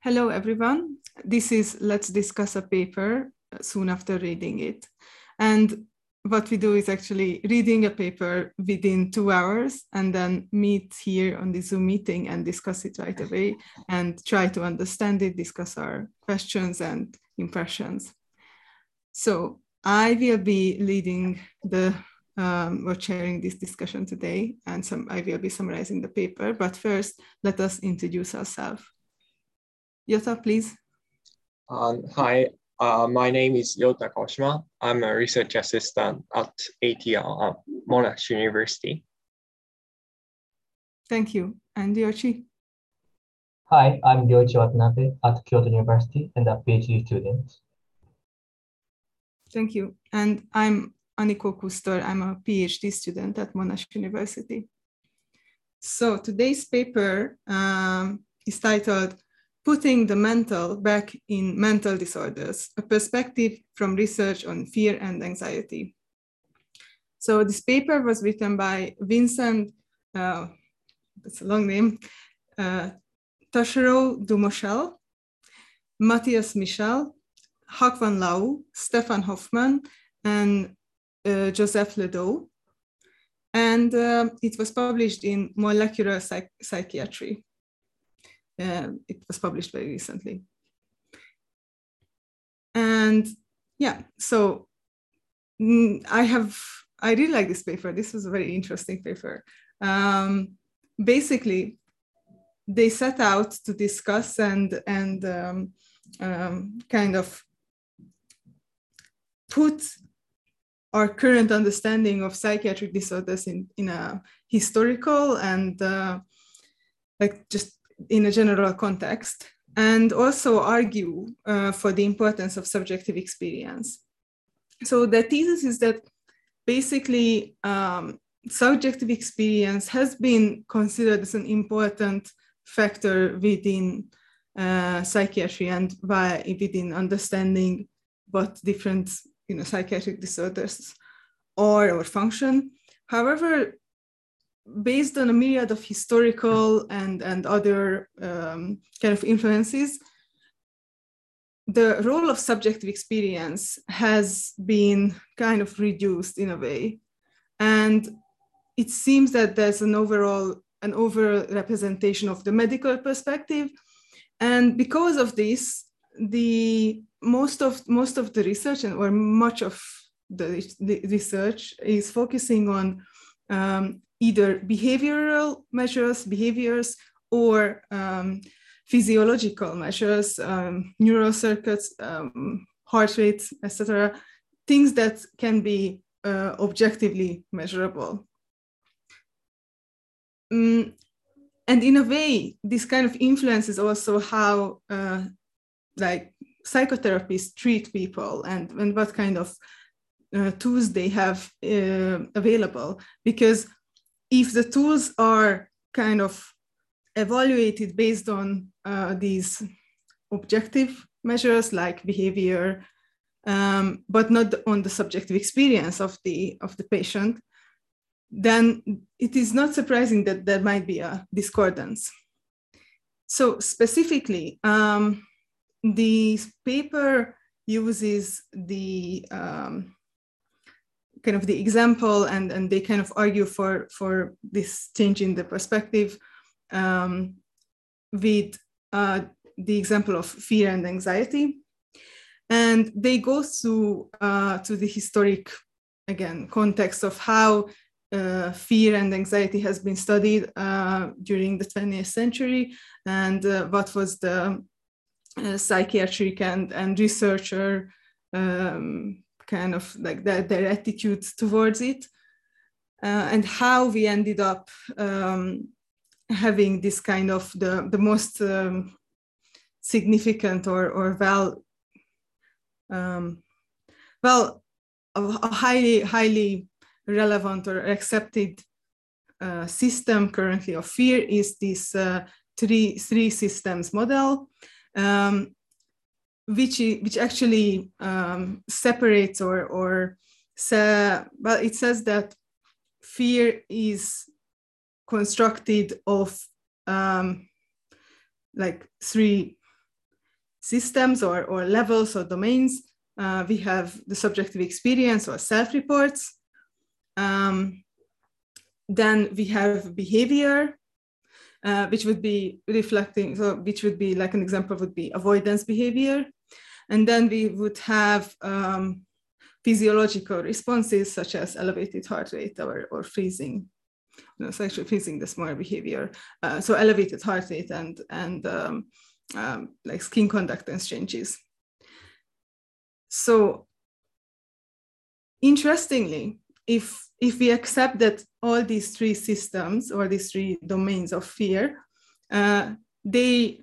Hello, everyone. This is Let's Discuss a Paper uh, soon after reading it. And what we do is actually reading a paper within two hours and then meet here on the Zoom meeting and discuss it right away and try to understand it, discuss our questions and impressions. So I will be leading the um, or chairing this discussion today, and some I will be summarizing the paper. But first, let us introduce ourselves. Yota, please. Um, hi, uh, my name is Yota Kawashima. I'm a research assistant at ATR at Monash University. Thank you. And Ryoichi? Hi, I'm Ryoichi Watanabe at Kyoto University and a PhD student. Thank you. And I'm Aniko. I'm a PhD student at Monash University. So today's paper um, is titled Putting the Mental Back in Mental Disorders, a perspective from research on fear and anxiety. So this paper was written by Vincent, uh, that's a long name, uh, Dumouchel, Matthias Michel, Hakwan Lau, Stefan Hofmann, and Joseph Ledoux. And uh, it was published in Molecular Psych Psychiatry. Uh, it was published very recently. And yeah, so mm, I have, I really like this paper. This was a very interesting paper. Um, basically, they set out to discuss and, and um, um, kind of put our current understanding of psychiatric disorders in, in a historical and uh, like just in a general context and also argue uh, for the importance of subjective experience. So the thesis is that basically um, subjective experience has been considered as an important factor within uh, psychiatry and within understanding what different you know psychiatric disorders or function. However, based on a myriad of historical and, and other um, kind of influences, the role of subjective experience has been kind of reduced in a way. And it seems that there's an overall, an over representation of the medical perspective. And because of this, the most of most of the research and or much of the, the research is focusing on um, either behavioral measures, behaviors, or um, physiological measures, um, neural circuits, um, heart rate, etc., things that can be uh, objectively measurable. Mm, and in a way, this kind of influences also how uh, like psychotherapists treat people and, and what kind of uh, tools they have uh, available. Because if the tools are kind of evaluated based on uh, these objective measures like behavior, um, but not on the subjective experience of the of the patient, then it is not surprising that there might be a discordance. So specifically, um, the paper uses the um, kind of the example and, and they kind of argue for, for this change in the perspective um, with uh, the example of fear and anxiety. And they go through uh, to the historic, again, context of how uh, fear and anxiety has been studied uh, during the 20th century and uh, what was the psychiatric and, and researcher um, kind of like their, their attitude towards it. Uh, and how we ended up um, having this kind of the, the most um, significant or, or well um, well a, a, highly highly relevant or accepted uh, system currently of fear is this uh, three three systems model um, which which actually um, separates or or say, well, it says that fear is constructed of um, like three systems or, or levels or domains. Uh, we have the subjective experience or self-reports. Um, then we have behavior, uh, which would be reflecting, so which would be like an example would be avoidance behavior. And then we would have um, physiological responses such as elevated heart rate or, or freezing. No, so actually freezing the small behavior. Uh, so elevated heart rate and, and um, um, like skin conductance changes. So interestingly, if if we accept that all these three systems or these three domains of fear, uh, they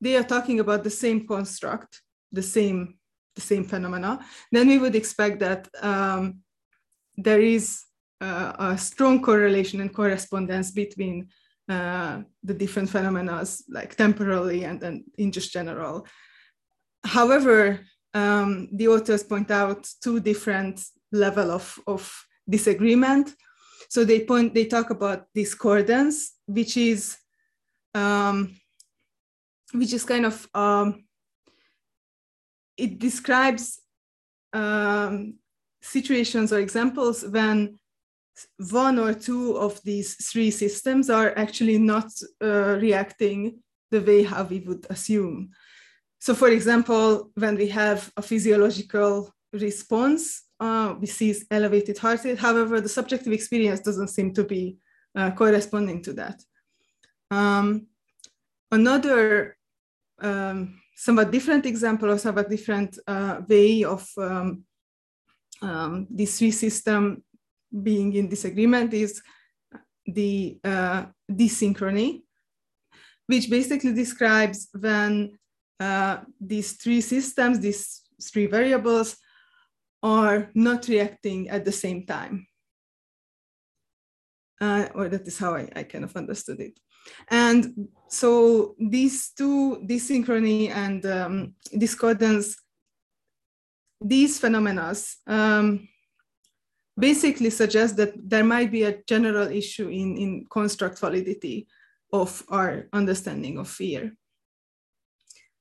they are talking about the same construct, the same the same phenomena, then we would expect that um, there is uh, a strong correlation and correspondence between uh, the different phenomena, like temporally and then in just general. However, um, the authors point out two different level of, of disagreement. So they point, they talk about discordance, which is, um, which is kind of, um, it describes um, situations or examples when one or two of these three systems are actually not uh, reacting the way how we would assume. So for example, when we have a physiological response, uh, we see elevated heart rate. However, the subjective experience doesn't seem to be uh, corresponding to that. Um, another um, somewhat different example or somewhat different uh, way of um, um, this three system being in disagreement is the uh, desynchrony, which basically describes when uh, these three systems, these three variables, are not reacting at the same time. Uh, or that is how I, I kind of understood it. And so these two, desynchrony and um, discordance, these phenomena um, basically suggest that there might be a general issue in, in construct validity of our understanding of fear.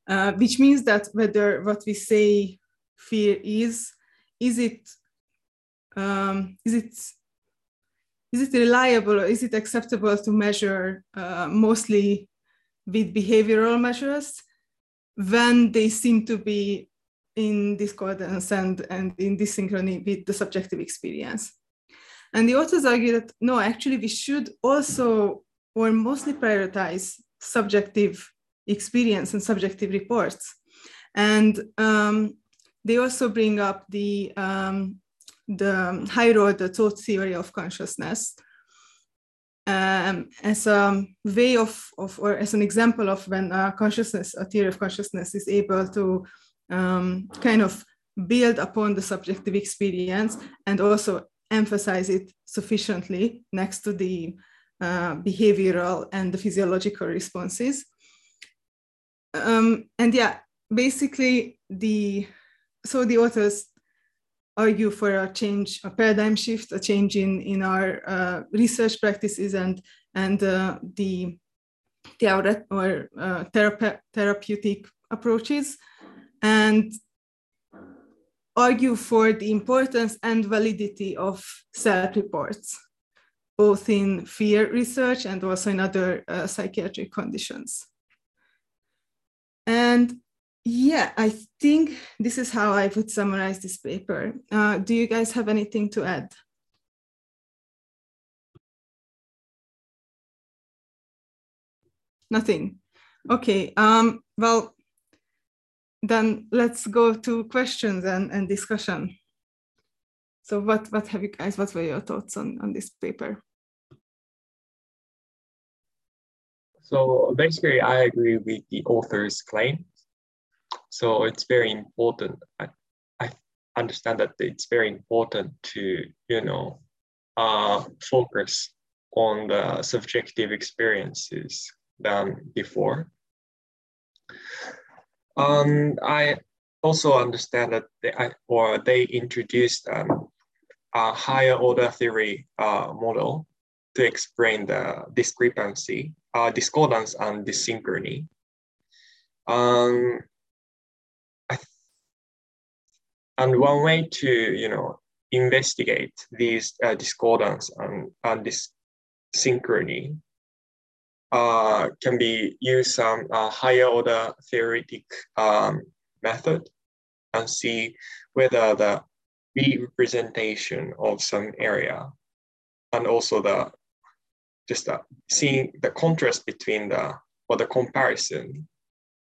Uh, which means that whether what we say fear is, is it, um, is it is it reliable or is it acceptable to measure uh, mostly with behavioral measures when they seem to be in discordance and, and in desynchrony with the subjective experience. And the authors argue that no, actually, we should also or mostly prioritize subjective experience and subjective reports. And um, they also bring up the, um, the higher order thought theory of consciousness um, as a way of, of, or as an example of when a consciousness, a theory of consciousness is able to um, kind of build upon the subjective experience and also emphasize it sufficiently next to the uh, behavioral and the physiological responses. Um, and yeah, basically the so the authors argue for a change, a paradigm shift, a change in in our uh, research practices and and uh, the the or uh, therapeutic approaches and argue for the importance and validity of self-reports, both in fear research and also in other uh, psychiatric conditions. And yeah, I think this is how I would summarize this paper. Uh, do you guys have anything to add? Nothing. Okay. Um, well, then let's go to questions and, and discussion. So what, what have you guys, what were your thoughts on, on this paper? So basically, I agree with the author's claim. So it's very important. I, I understand that it's very important to, you know, uh, focus on the subjective experiences than before. Um, I also understand that they, or they introduced um, a higher order theory uh, model to explain the discrepancy, uh, discordance and desynchrony. Um, and one way to, you know, investigate these uh, discordance and, and this synchrony uh, can be use some uh, higher order theoretic um, method and see whether the re-representation of some area and also the just the, seeing the contrast between the or the comparison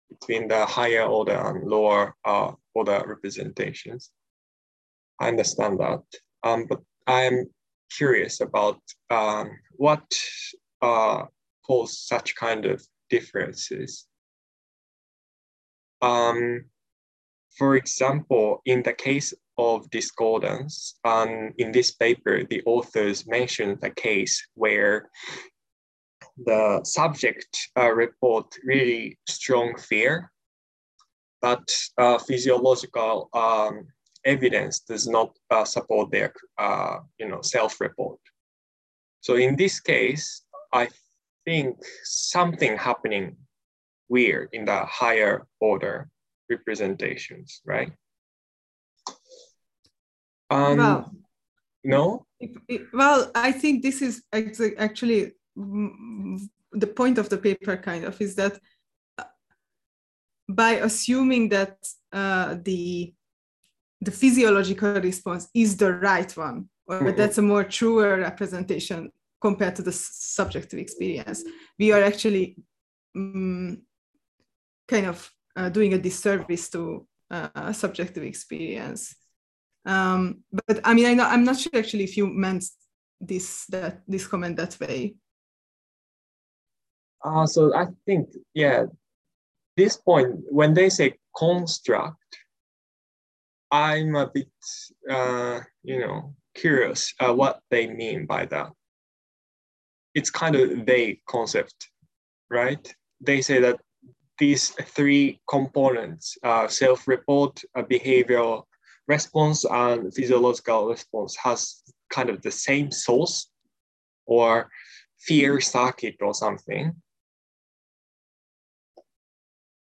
between the higher order and lower uh, order representations. I understand that, um, but I am curious about um, what uh, cause such kind of differences. Um, for example, in the case of discordance, um, in this paper, the authors mentioned a case where the subject uh, report really strong fear, but uh, physiological um, evidence does not uh, support their uh, you know, self-report. So in this case, I think something happening weird in the higher order representations, right? Um, well, no? well, I think this is actually the point of the paper kind of is that by assuming that uh, the the physiological response is the right one or mm-hmm. that's a more truer representation compared to the subjective experience. We are actually um, kind of uh, doing a disservice to uh, subjective experience. Um, but i mean I i'm not sure actually if you meant this that this comment that way. Uh, so I think, yeah, this point, when they say construct, I'm a bit, uh, you know, curious uh, what they mean by that. It's kind of vague concept, right? They say that these three components, uh, self-report, uh, behavioral response, and physiological response has kind of the same source or fear circuit or something.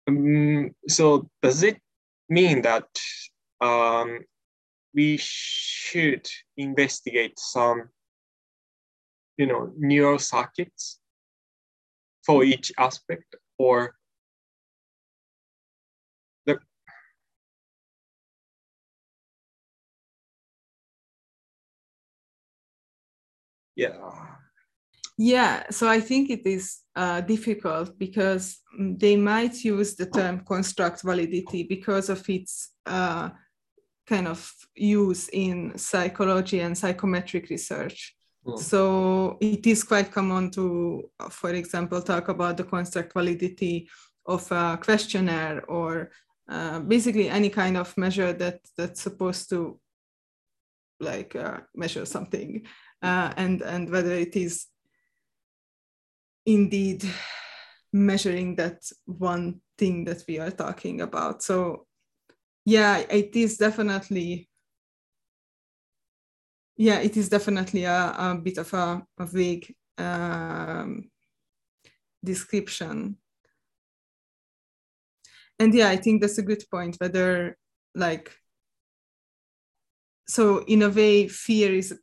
Um, so does it mean that um, we should investigate some, you know, neural circuits for each aspect, or the yeah yeah, so I think it is uh, difficult because mm, they might use the term construct validity because of its uh, kind of use in psychology and psychometric research. Hmm. So it is quite common to, for example, talk about the construct validity of a questionnaire or uh, basically any kind of measure that that's supposed to like uh, measure something uh, and and whether it is indeed measuring that one thing that we are talking about. So yeah, it is definitely yeah, it is definitely a, a bit of a, a vague um, description. And yeah, I think that's a good point. Whether like so in a way, fear is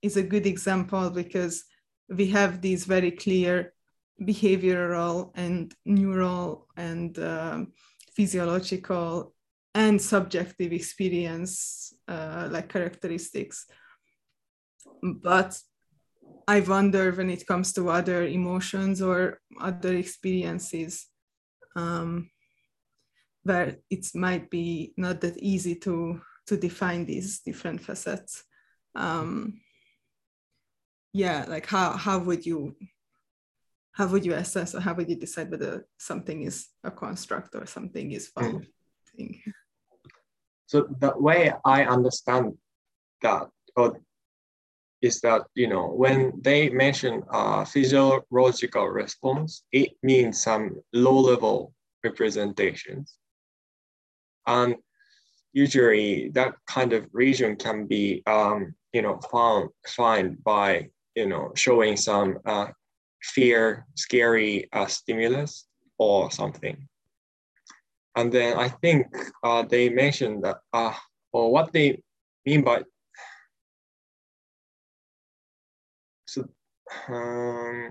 is a good example because we have these very clear behavioral and neural and um, physiological and subjective experience uh, like characteristics. But i wonder when it comes to other emotions or other experiences um, where it might be not that easy to to define these different facets. Um, yeah like how how would you how would you assess or how would you decide whether something is a construct or something is found? Mm. So the way I understand that or is that you know when they mention a physiological response, it means some low-level representations, and usually that kind of region can be um, you know found find by you know, showing some uh, fear, scary uh, stimulus or something. And then I think uh, they mentioned that, uh, or what they mean by, so um,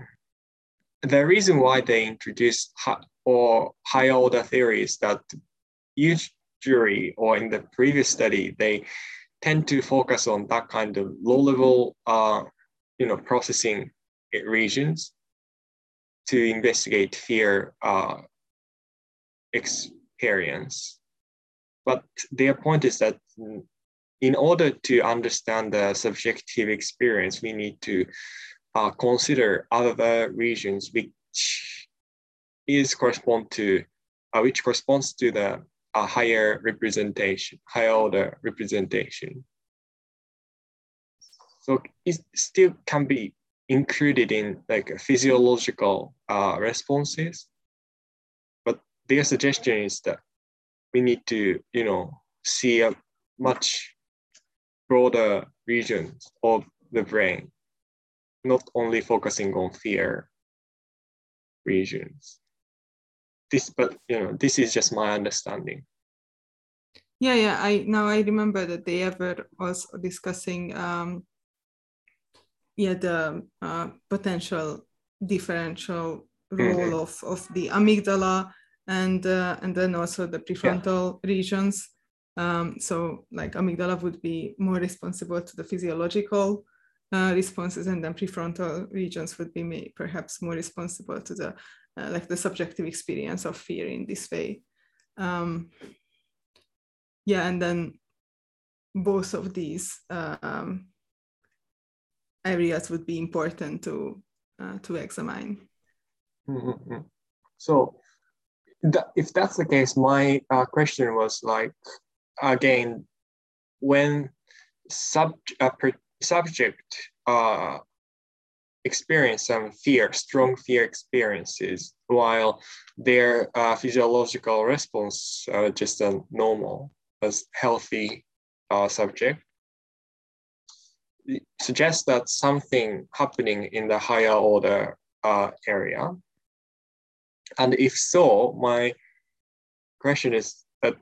the reason why they introduced high, or higher order theories that usually or in the previous study, they tend to focus on that kind of low level, uh, you know, processing regions to investigate fear uh, experience. But their point is that in order to understand the subjective experience, we need to uh, consider other regions which is correspond to uh, which corresponds to the uh, higher representation, higher order representation. So it still can be included in like physiological uh, responses, but their suggestion is that we need to, you know, see a much broader regions of the brain, not only focusing on fear regions. This, but you know, this is just my understanding. Yeah, yeah. I now I remember that they ever also discussing um, yeah the uh, potential differential role mm-hmm. of of the amygdala and uh, and then also the prefrontal yeah. regions um, so like amygdala would be more responsible to the physiological uh, responses and then prefrontal regions would be may, perhaps more responsible to the uh, like the subjective experience of fear in this way um, yeah and then both of these um, areas would be important to uh, to examine. Mm-hmm. So, th- if that's the case, my uh, question was like, again, when sub uh, per- subject uh, experience some fear, strong fear experiences, while their uh, physiological response just a normal, as healthy uh, subject suggests that something happening in the higher order uh, area? And if so, my question is that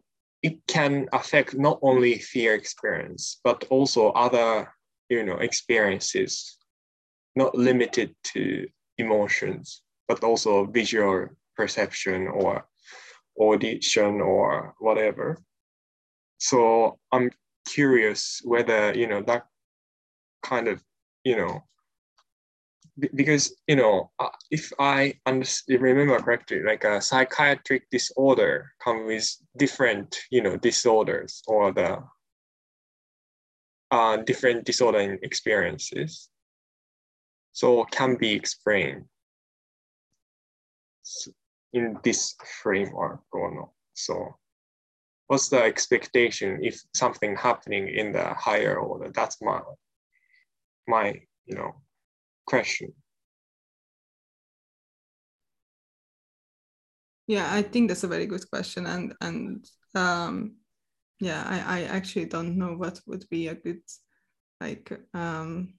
it can affect not only fear experience, but also other, you know, experiences, not limited to emotions, but also visual perception or audition or whatever. So I'm curious whether, you know, that kind of, you know, because you know uh, if i remember correctly like a psychiatric disorder come with different you know disorders or the uh, different disorder experiences so can be explained in this framework or not. So what's the expectation if something happening in the higher order? That's my my you know question. Yeah i think that's a very good question and and um yeah i i actually don't know what would be a good like um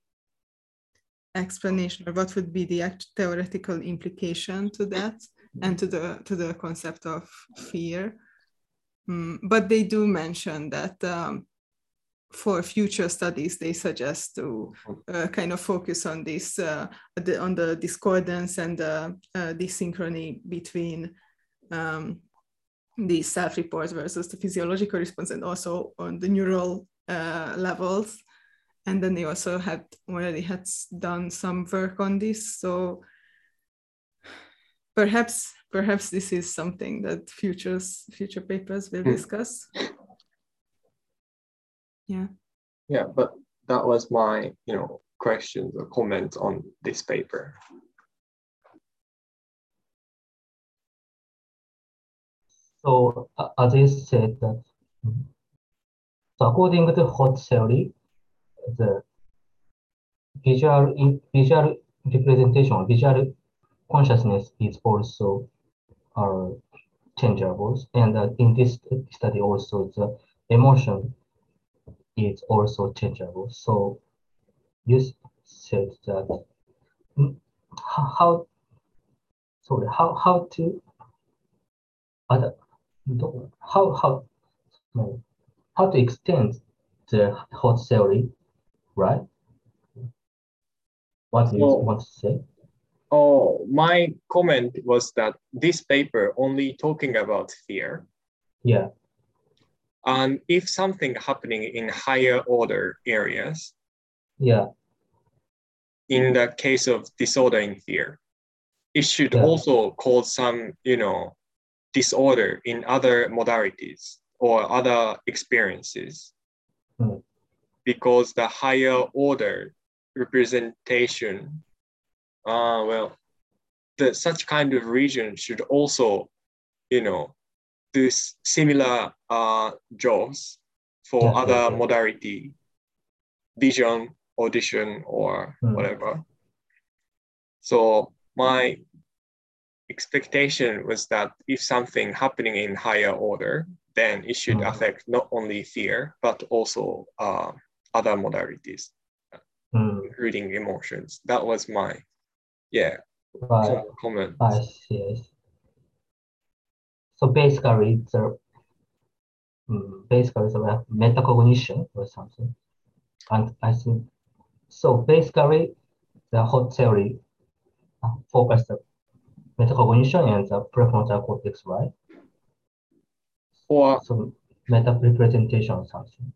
explanation or what would be the theoretical implication to that and to the to the concept of fear. Um, but they do mention that um, for future studies, they suggest to uh, kind of focus on this, uh, the, on the discordance and the uh, desynchrony between um, the self-reports versus the physiological response, and also on the neural uh, levels. And then they also had already had done some work on this. So perhaps perhaps this is something that futures future papers will hmm. discuss yeah. Yeah but that was my you know questions or comments on this paper. So uh, as I said that so according to HOT theory the visual visual representation visual consciousness is also are changeable and uh, in this study also the emotion is also changeable. So you said that mm, how sorry how how to other how how no, how to extend the HOT theory, right? What do you Well- want to say? Oh, my comment was that this paper only talking about fear. Yeah, And if something happening in higher order areas, yeah, in the case of disorder in fear, it should Yeah. also cause some, you know, disorder in other modalities or other experiences. Mm. Because the higher order representation, uh, well, the such kind of region should also, you know, do similar uh, jobs for Yeah, other yeah, modality, vision, audition, or Mm. whatever. So my expectation was that if something happening in higher order, then it should Mm. affect not only fear but also uh, other modalities, mm, including emotions. That was my yeah right. com- comment. I see. So basically, the mm, basically the metacognition or something, and I think so. Basically, the whole theory focuses focus the metacognition and the prefrontal cortex, right? Or So meta representation or something.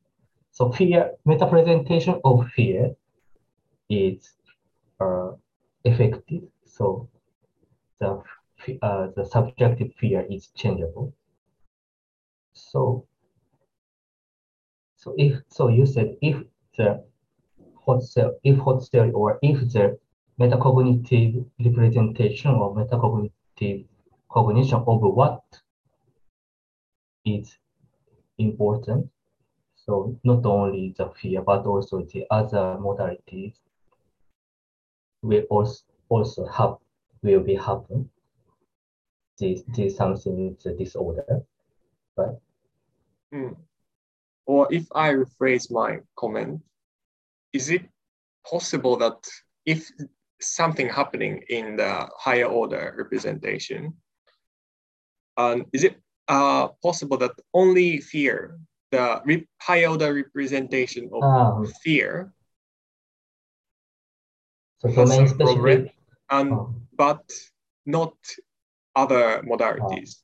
So fear meta presentation of fear is uh, effective. So the uh, the subjective fear is changeable. So so if so you said if the hot cell if hot cell or if the metacognitive representation or metacognitive cognition of what is important. So not only the fear, but also the other modalities will also also have will be happen. This this something the disorder. right? Hmm. Or if I rephrase my comment, is it possible that if something happening in the higher order representation, um, is it uh, possible that only fear, the re- higher order representation of Um, fear, so Has some progress. and um, but not other modalities?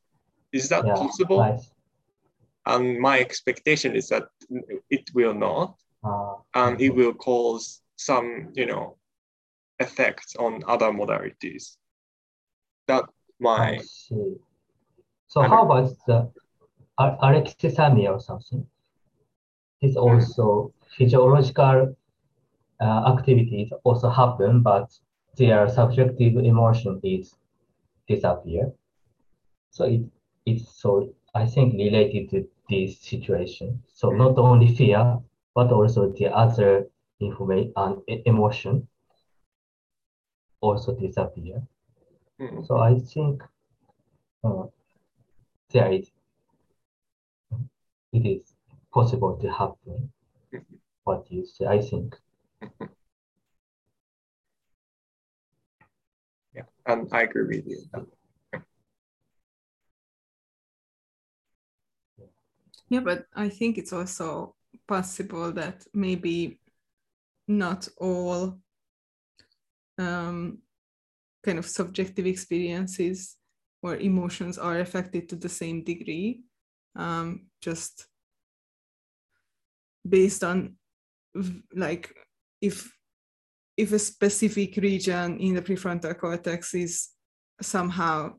Is that yeah, possible? right. And my expectation is that it will not. Uh, and it will cause some, you know, effects on other modalities. That my. So I how about the alexithymia or something? It's also physiological uh, activities also happen, but their subjective emotion is disappear. So it it's so I think related to this situation. So Mm. not only fear, but also the other information and e- emotion also disappear. mm, So I think uh, there is it is possible to happen. What you say, I think. And I agree with you. Yeah, but I think it's also possible that maybe not all um, kind of subjective experiences or emotions are affected to the same degree, um, just based on like if if a specific region in the prefrontal cortex is somehow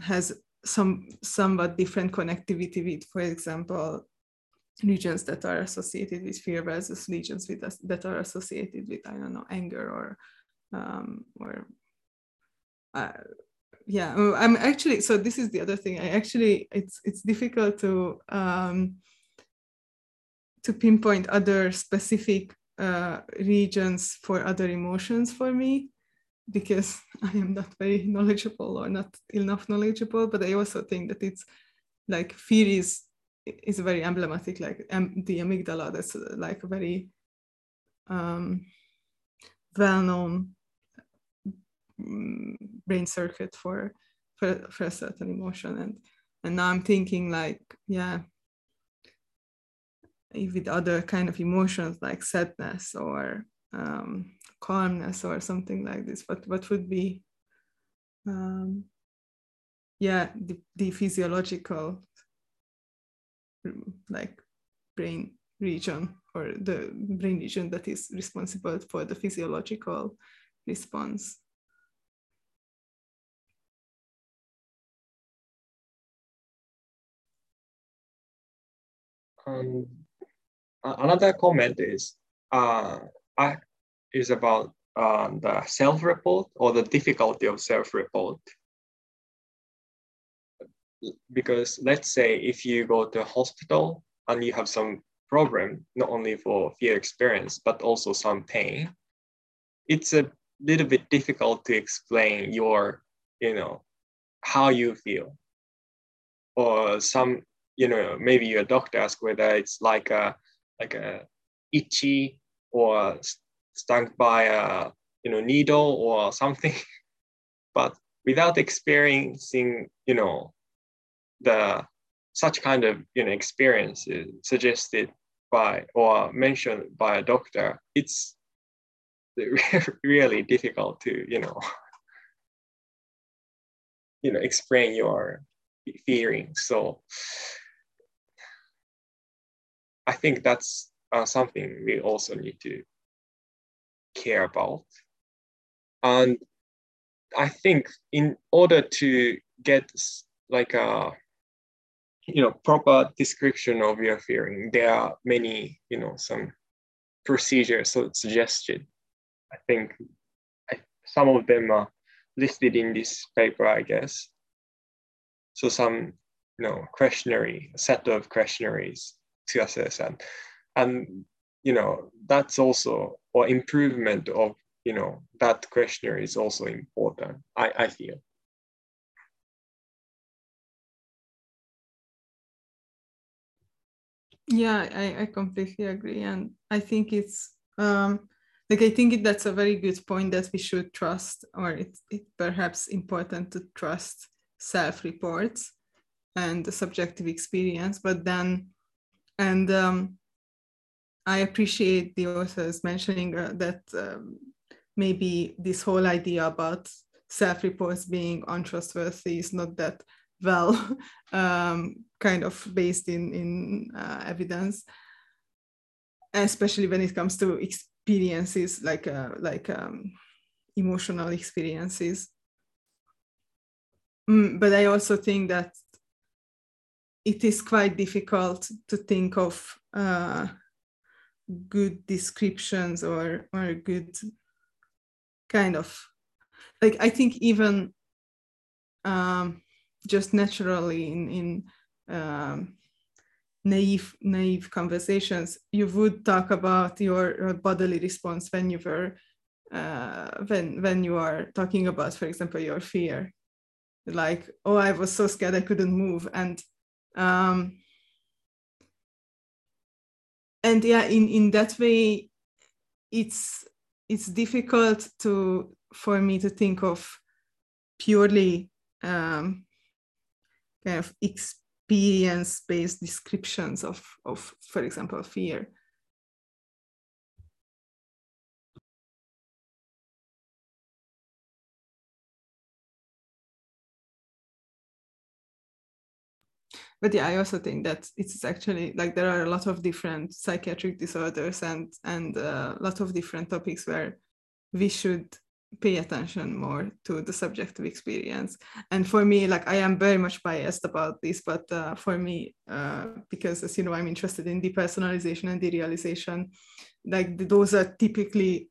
has some somewhat different connectivity with, for example, regions that are associated with fear versus regions with us that are associated with I don't know anger or um, or uh, yeah uh, I'm actually so this is the other thing. I actually it's it's difficult to um, to pinpoint other specific uh, regions for other emotions for me because I am not very knowledgeable or not enough knowledgeable. But I also think that it's like fear is is very emblematic, like um, the amygdala. That's like a very um, well-known mm, brain circuit for, for for a certain emotion and and now i'm thinking like yeah with other kind of emotions like sadness or um, calmness or something like this. What what would be um, yeah the, the physiological like brain region or the brain region that is responsible for the physiological response? Um, another comment is uh, I, is about uh, the self-report or the difficulty of self-report. Because let's say if you go to a hospital and you have some problem, not only for fear experience, but also some pain, it's a little bit difficult to explain your, you know, how you feel. Or some, you know, maybe your doctor asks whether it's like a like a itchy or stung by a you know needle or something. But without experiencing you know the such kind of you know experience uh, suggested by or mentioned by a doctor it's really difficult to you know you know explain your feelings. So i think that's uh, something we also need to care about. And I think in order to get like a you know proper description of your feeling, there are many you know some procedures so suggested. I think I, some of them are listed in this paper, I guess. So some you know questionnaire set of questionnaires and and you know that's also or improvement of you know that questionnaire is also important i i feel. Yeah i i completely agree and i think it's um like i think that's a very good point that we should trust or it's it perhaps important to trust self reports and the subjective experience but then and um I appreciate the authors mentioning uh, that um, maybe this whole idea about self-reports being untrustworthy is not that well um, kind of based in, in uh, evidence, especially when it comes to experiences like, uh, like um, emotional experiences. Mm, but I also think that it is quite difficult to think of uh, good descriptions or or good kind of like I think even um, just naturally in in um, naive naive conversations you would talk about your, bodily response when you were uh, when when you are talking about for example your fear. Like oh I was so scared I couldn't move and um, and yeah in in that way it's it's difficult to for me to think of purely um, kind of experience based descriptions of of for example fear but yeah i also think that it's actually like there are a lot of different psychiatric disorders and and a lot of different topics where we should pay attention more to the subjective experience. And for me like i am very much biased about this but uh, for me uh, because as you know i'm interested in depersonalization and derealization like those are typically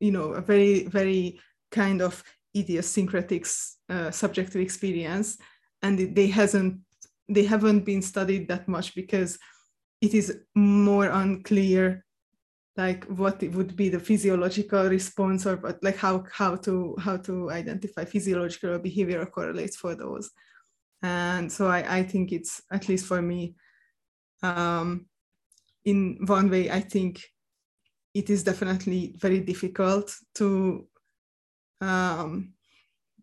you know a very very kind of idiosyncratic uh, subjective experience. And they hasn't they haven't been studied that much because it is more unclear like what it would be the physiological response or but like how how to how to identify physiological or behavioral correlates for those. And so i i think it's at least for me um in one way i think it is definitely very difficult to um,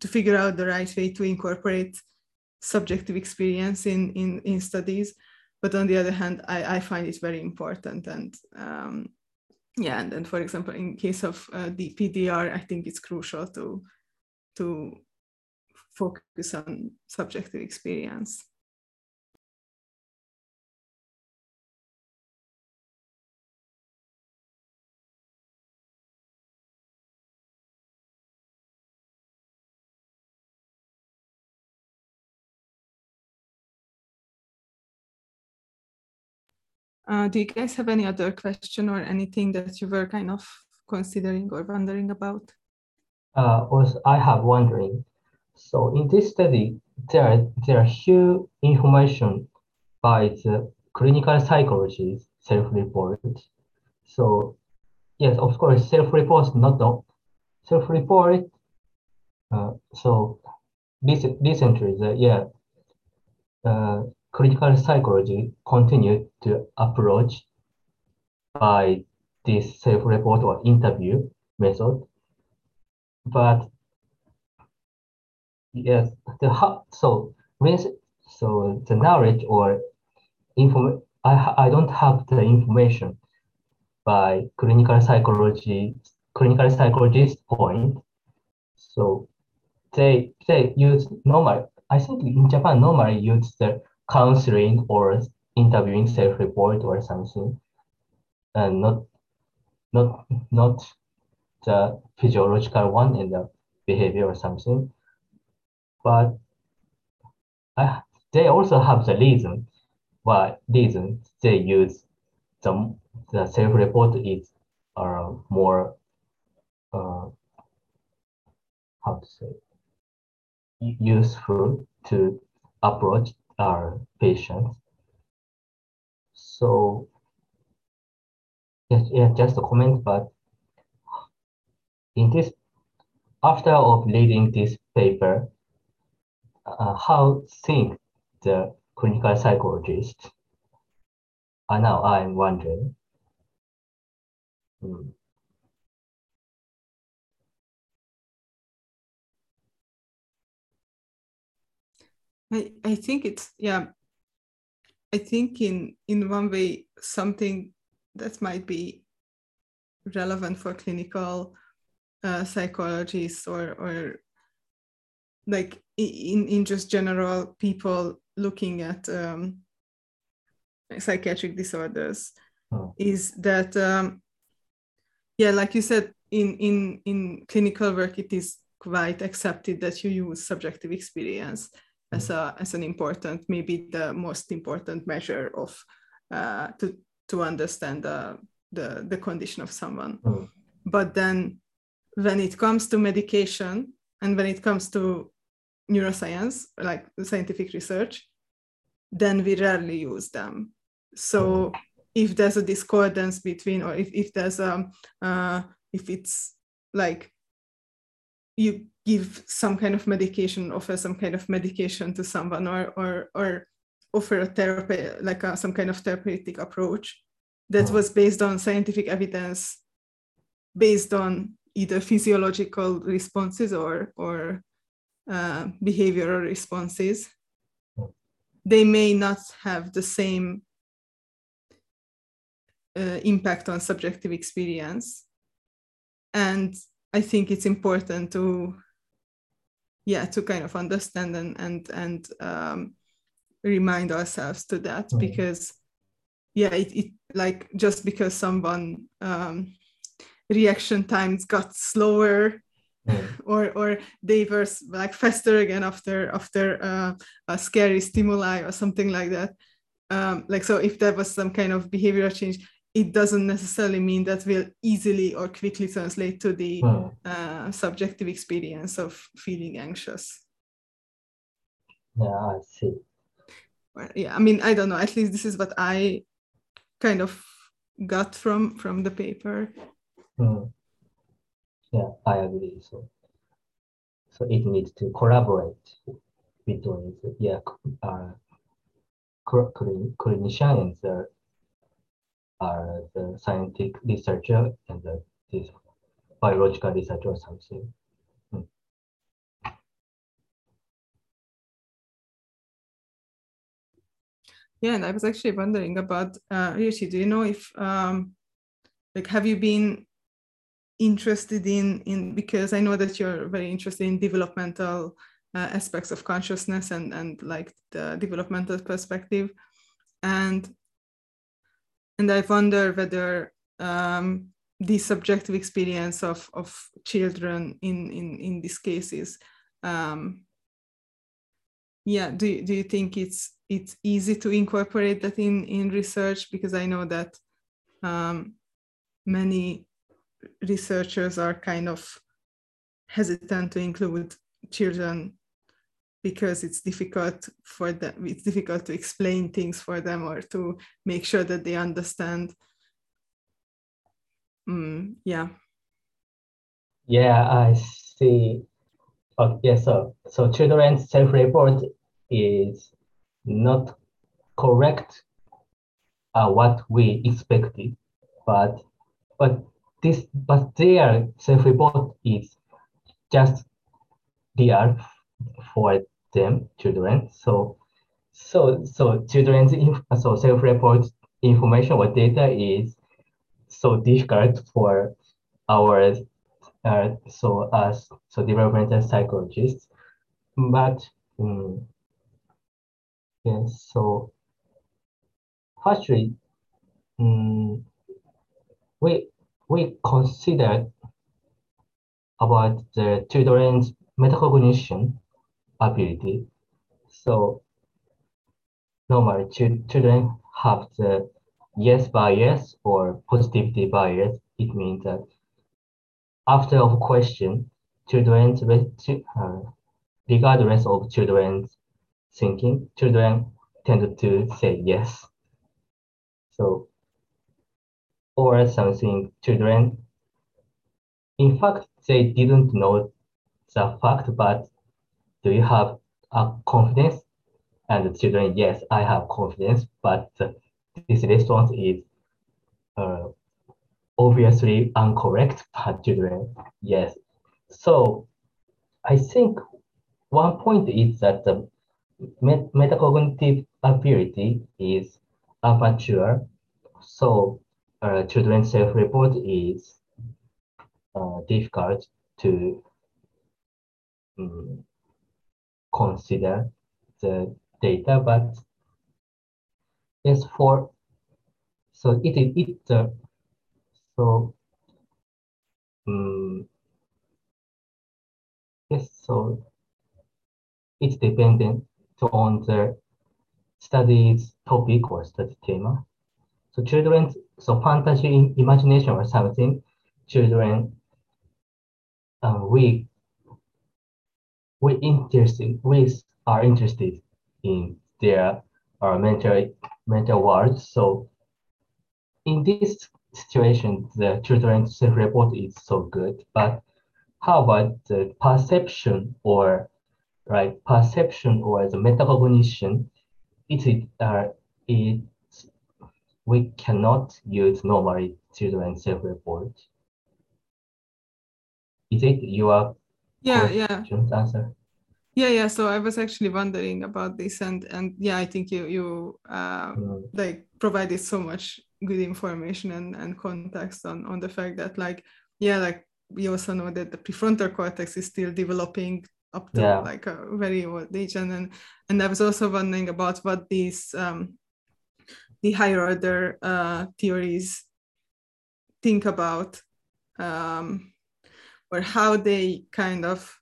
to figure out the right way to incorporate subjective experience in in, in studies but on the other hand i, I find it very important and um, yeah and then for example in case of uh, the pdr i think it's crucial to to focus on subjective experience Uh, do you guys have any other question or anything that you were kind of considering or wondering about? Uh, was I have wondering. So in this study, there there are huge information by the clinical psychology self-report. So yes, of course, self-report not the self-report. Uh, so recently, the yeah, uh, clinical psychology continued to approach by this self-report or interview method. But yes, the so so the knowledge or inform I I don't have the information by clinical psychology clinical psychologist point. So they they use normal I think in Japan normally use the counseling or interviewing self-report or something, and not not not the physiological one and the behavior or something. But I, they also have the reason why reason they use the the self-report is uh, more uh, how to say useful to approach our patients. So yeah, yeah, just a comment, but in this, after of reading this paper, uh, how think the clinical psychologist? Uh, now I'm wondering. Hmm. I, I think it's yeah I think in in one way something that might be relevant for clinical uh, psychologists or or like in in just general people looking at um, psychiatric disorders oh. is that um, yeah like you said in in in clinical work it is quite accepted that you use subjective experience as a as an important, maybe the most important measure of uh, to to understand the, the the condition of someone. Mm. But then, when it comes to medication and when it comes to neuroscience, like scientific research, then we rarely use them. So mm. if there's a discordance between, or if, if there's a, uh, if it's like you give some kind of medication, offer some kind of medication to someone, or or or offer a therapy like a, some kind of therapeutic approach that was based on scientific evidence, based on either physiological responses or or uh, behavioral responses. They may not have the same uh, impact on subjective experience, and I think it's important to yeah to kind of understand and and and um, remind ourselves to that mm-hmm. because yeah it, it like just because someone um, reaction times got slower mm. or or they were like faster again after after uh, a scary stimuli or something like that um, like so if there was some kind of behavioral change it doesn't necessarily mean that will easily or quickly translate to the hmm. uh, subjective experience of feeling anxious. Yeah, I see. Yeah, I mean, I don't know. At least this is what I kind of got from from the paper. Hmm. Yeah, I agree. So, so it needs to collaborate between the, yeah, uh, clinicians the are the scientific researcher and the, this biological researcher or something. Mm. Yeah, and I was actually wondering about uh, Ryoichi, do you know if um, like have you been interested in in because I know that you're very interested in developmental uh, aspects of consciousness and and like the developmental perspective, and and I wonder whether um, the subjective experience of of children in in in these cases um, yeah do, do you think it's it's easy to incorporate that in in research? Because i know that um, many researchers are kind of hesitant to include children because it's difficult for them it's difficult to explain things for them or to make sure that they understand. Mm, yeah. Yeah i see. Oh, yeah so so children's self-report is not correct uh, what we expected but but this but their self-report is just there for them children. So so so children's inf- so self-report information or data is so difficult for our uh, so as so developmental psychologists. But um, yes so actually um, we we considered about the children's metacognition ability. So normally ch- children have the yes bias or positivity bias. It means that after a question, children's uh, regardless of children's thinking, children tend to say yes. So or something children. In fact, they didn't know the fact, but do you have a confidence? And the children, yes, I have confidence, but this response is uh, obviously incorrect, but children, yes. So I think one point is that the met metacognitive ability is amateur. So uh, children's self-report is uh, difficult to um, consider the data, but yes, for so it is it uh, so um, yes, so it's dependent on the study's topic or study theme. So children, so fantasy, imagination or something, children, um, we we interested, we are interested in their uh, mental mental world. So in this situation, the children's self-report is so good. But how about the perception or right perception or the metacognition? It is uh, it we cannot use normally children's self-report. Is it your yeah yeah answer? Yeah, yeah. So I was actually wondering about this, and and yeah, I think you you uh, Mm. like provided so much good information and and context on on the fact that like yeah, like we also know that the prefrontal cortex is still developing up to Yeah. like a very old age, and and and I was also wondering about what these um, the higher order uh, theories think about um, or how they kind of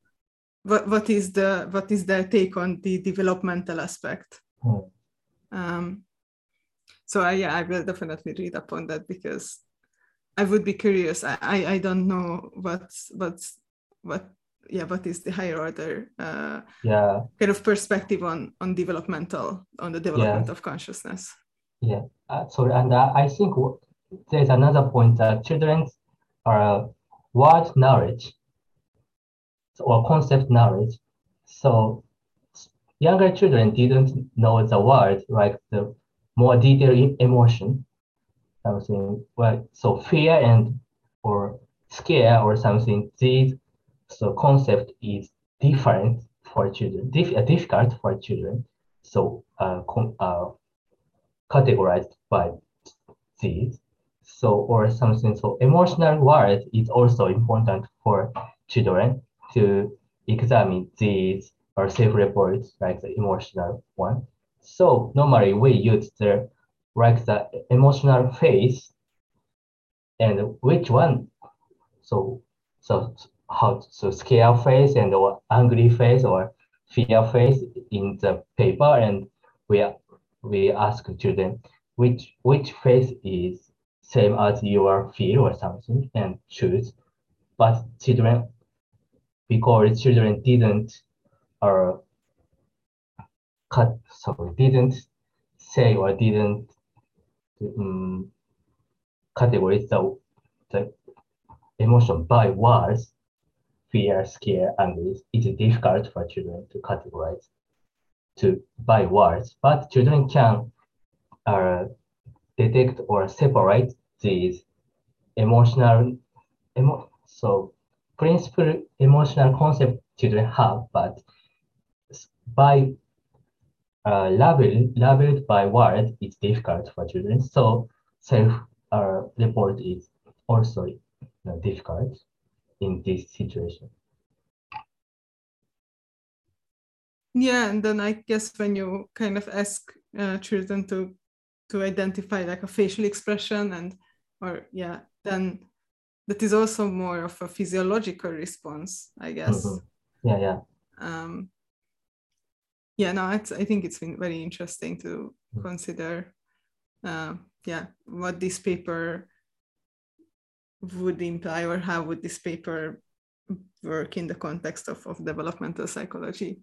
what, what is the what is their take on the developmental aspect? Hmm. um, so I, yeah i will definitely read up on that because i would be curious. I i, I don't know what's what's what yeah what is the higher order uh, Yeah, kind of perspective on on developmental on the development of consciousness. Yeah. Uh, sorry, and uh, I think w- there's another point that children are word knowledge or concept knowledge. So younger children didn't know the word like the more detailed emotion. something like so fear and or scare or something these so concept is different for children dif- uh, difficult for children so uh, uh, categorized by these so or something. So emotional word is also important for children to examine these or self-reports like the emotional one. So normally we use the like the emotional phase and which one? So so how so scare face and or angry face or fear face in the paper and we we ask children which which face is same as your fear or something and choose. But children because children didn't or cut sorry didn't say or didn't um, categorize the, the emotion by words fear scare angry it's difficult for children to categorize to by words. But children can uh, detect or separate these emotional emo- so principal emotional concept children have but by uh, label, labeled by word it's difficult for children. So self uh, report is also difficult in this situation. Yeah, and then I guess when you kind of ask uh, children to to identify like a facial expression and or yeah, then that is also more of a physiological response, I guess. Mm-hmm. Yeah, yeah. Um, yeah, no, it's, I think it's been very interesting to Mm. consider, uh, yeah, what this paper would imply or how would this paper work in the context of, of developmental psychology.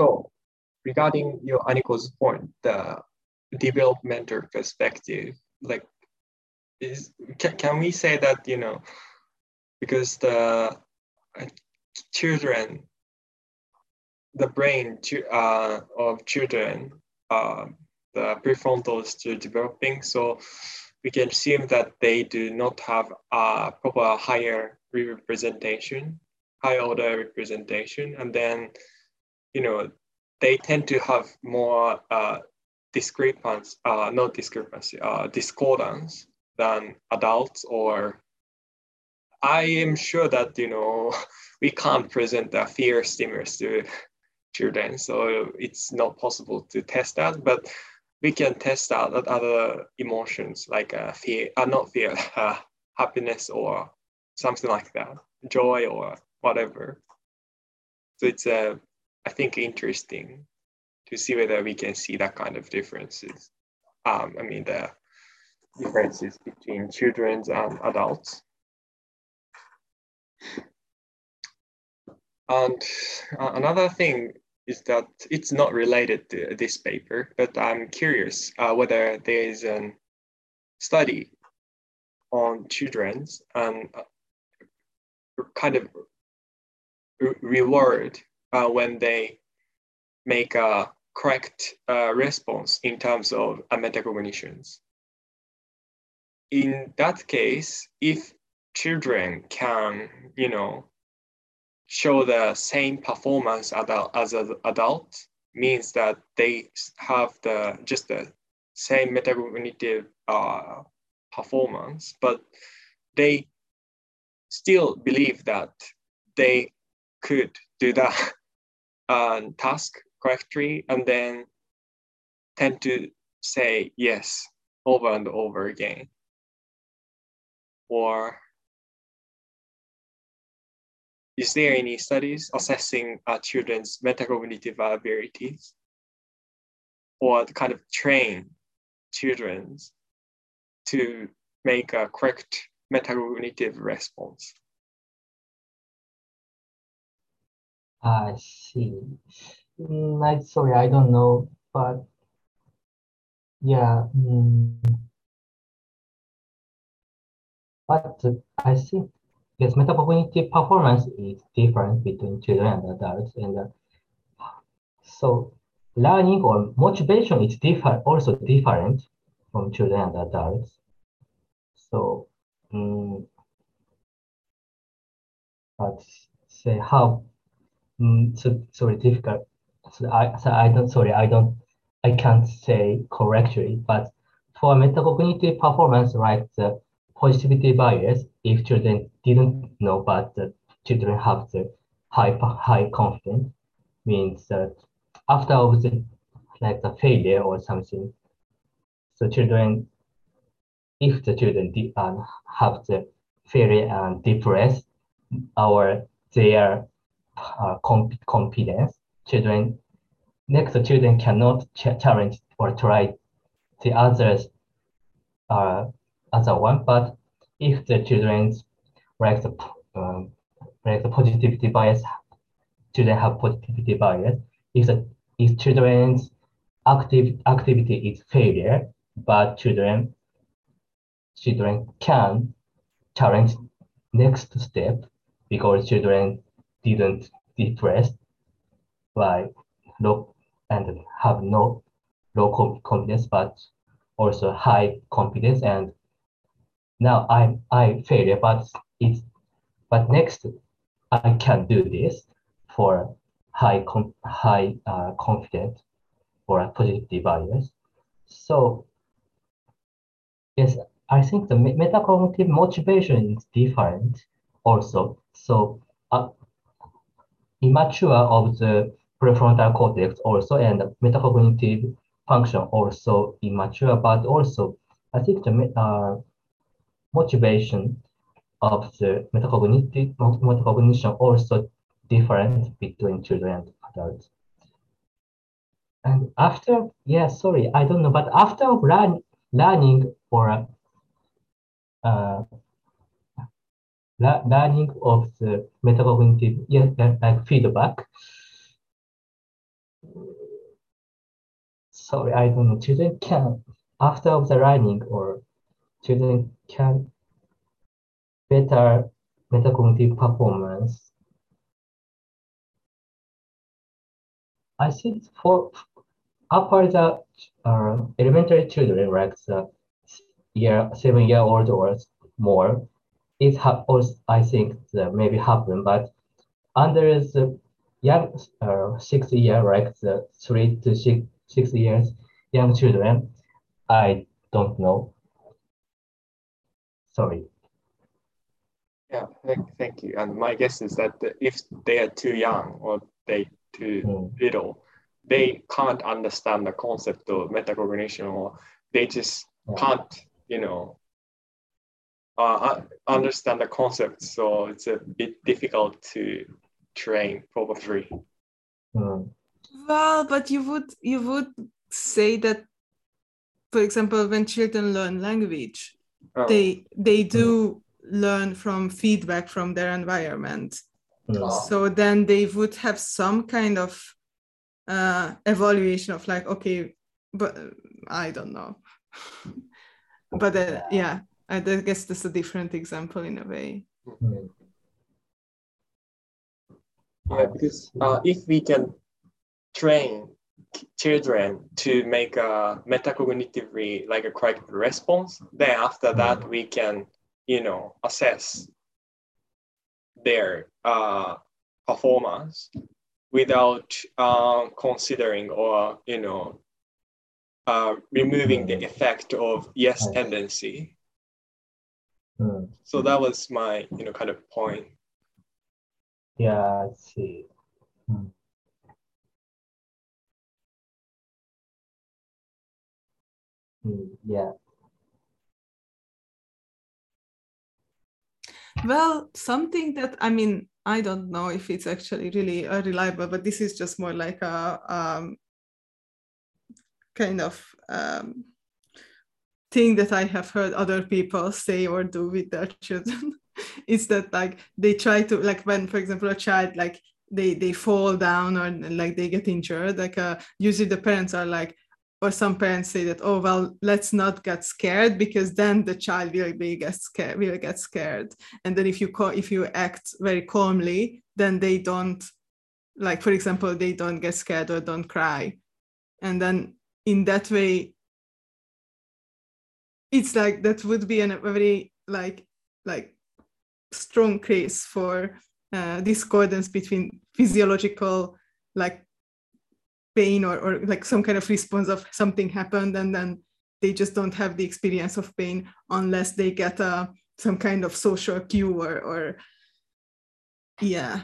So regarding your Aniko's point, the developmental perspective, like is can, can we say that you know because the uh, children the brain to, uh, of children uh, the prefrontal is still developing so we can assume that they do not have a proper higher representation higher order representation and then you know they tend to have more uh, discrepancy uh, not discrepancy uh, discordance than adults or i am sure that you know we can't present a fear stimulus to children so it's not possible to test that but we can test out other emotions like uh, fear uh, not fear uh, happiness or something like that joy or whatever. So it's uh, i think interesting to see whether we can see that kind of differences um, i mean the differences between children and adults. And uh, another thing is that it's not related to this paper, but I'm curious uh, whether there is a study on children's and uh, kind of re reward uh, when they make a correct uh, response in terms of metacognitions. In that case, if children can, you know, show the same performance as an adult, means that they have the just the same metacognitive uh, performance, but they still believe that they could do that uh, task correctly and then tend to say yes over and over again or is there any studies assessing uh, children's metacognitive abilities or kind of train children to make a correct metacognitive response? I see. Mm, I, sorry, I don't know, but yeah. Mm, but I think yes, metacognitive performance is different between children and adults. And uh, So learning or motivation is different, also different from children and adults. So, um, let's say how, um, so sorry, difficult. So I, so I don't, sorry, I don't, I can't say correctly, but for metacognitive performance, right, the positivity bias, if children didn't know, but the children have the high, high confidence, means that after of the like the failure or something, so children, if the children uh, have the failure and depressed, or their uh, comp confidence, children, next children cannot ch challenge or try the others uh, other one, but if the children like the um, like the positivity bias, children have positivity bias. If the if children's active activity is failure, but children children can challenge next step because children didn't depress like low and have no low confidence but also high confidence and now I I failure but it's but next I can do this for high com high uh, confidence or positive bias. So yes, I think the metacognitive motivation is different also. So uh, immature of the prefrontal cortex also and metacognitive function also immature, but also I think the uh, motivation of the metacognitive metacognition also different between children and adults. And after, yeah, sorry, I don't know, but after learn, learning or uh, learning of the metacognitive, like feedback. Sorry, I don't know. Children can after the learning or children can better metacognitive performance. I think for upper the uh, elementary children, like the year seven year old or more, it also I think that maybe happen, but under the young uh, six year, like the three to six six years young children, I don't know. Sorry. Yeah, thank, thank you. And my guess is that if they are too young or they too mm. little, they can't understand the concept of metacognition or they just yeah. can't, you know, uh, understand the concept. So it's a bit difficult to train probably. Mm. Well, but you would you would say that, for example, when children learn language, oh. they they do learn from feedback from their environment. Oh. So then they would have some kind of uh, evaluation of like, okay, but I don't know. but uh, yeah, I guess that's a different example in a way. Yeah, because uh, if we can train children to make a metacognitively like a correct response, then after that we can you know, assess their uh, performance without uh, considering or, you know, uh, removing the effect of yes tendency. Hmm. So that was my, you know, kind of point. Yeah, I see. Hmm. Hmm, yeah. Well, something that I mean, I don't know if it's actually really uh, reliable, but this is just more like a um, kind of um, thing that I have heard other people say or do with their children. is that like they try to like when, for example, a child like they they fall down or like they get injured, like uh, usually the parents are like, or some parents say that oh well let's not get scared because then the child will be get scared will get scared and then if you call if you act very calmly then they don't like for example they don't get scared or don't cry and then in that way it's like that would be a very like like strong case for uh, discordance between physiological like pain or, or like some kind of response of something happened and then they just don't have the experience of pain unless they get a some kind of social cue or, or yeah.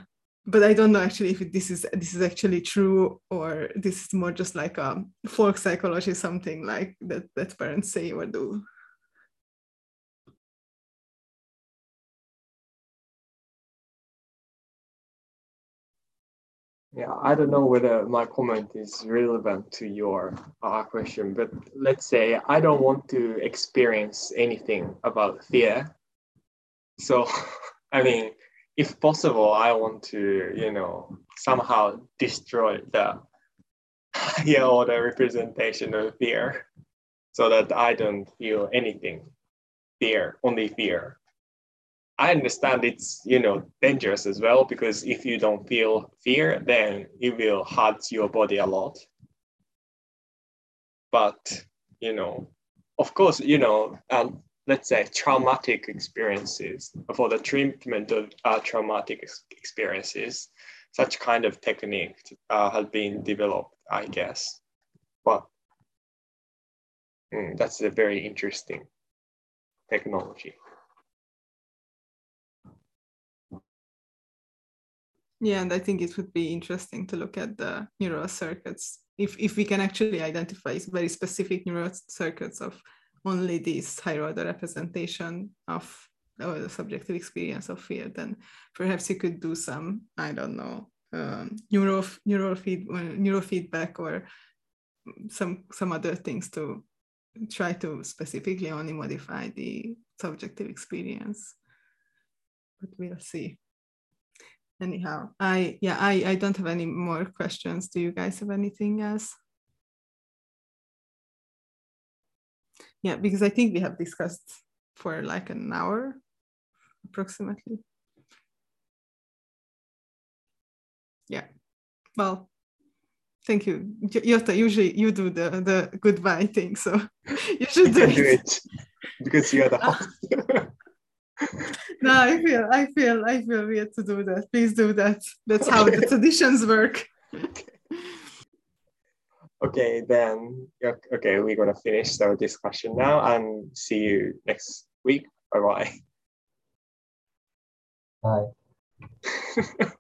But i don't know actually if this is this is actually true or this is more just like a folk psychology something like that that parents say or do Yeah, I don't know whether my comment is relevant to your uh, question, but let's say I don't want to experience anything about fear. So, I mean, if possible, I want to, you know, somehow destroy the higher order representation of fear so that I don't feel anything fear, only fear. I understand it's you know dangerous as well because if you don't feel fear, then it will hurt your body a lot. But you know, of course, you know, um, let's say traumatic experiences for the treatment of uh, traumatic experiences, such kind of technique uh, has been developed, I guess. But mm, that's a very interesting technology. Yeah, and I think it would be interesting to look at the neural circuits if, if we can actually identify very specific neural circuits of only this higher order representation of the subjective experience of fear, then perhaps you could do some, I don't know, um, neural neural feed neurofeedback or some some other things to try to specifically only modify the subjective experience. But we'll see anyhow i yeah i i don't have any more questions. Do you guys have anything else? Yeah because i think we have discussed for like an hour approximately. Yeah. Well thank you. Yota, usually you do the the goodbye thing so you should do, You it. do it because you're the ah. host. no i feel i feel i feel we have to do that please do that that's how the traditions work okay, then okay, we're gonna finish our discussion now and see you next week. Bye bye. Bye.